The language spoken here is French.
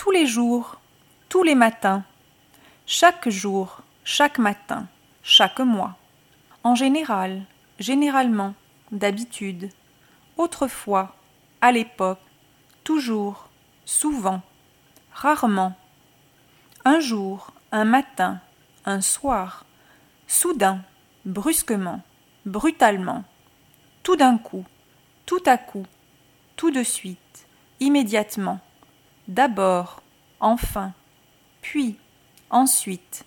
tous les jours, tous les matins, chaque jour, chaque matin, chaque mois, en général, généralement, d'habitude, autrefois, à l'époque, toujours, souvent, rarement, un jour, un matin, un soir, soudain, brusquement, brutalement, tout d'un coup, tout à coup, tout de suite, immédiatement, d'abord, enfin, puis, ensuite,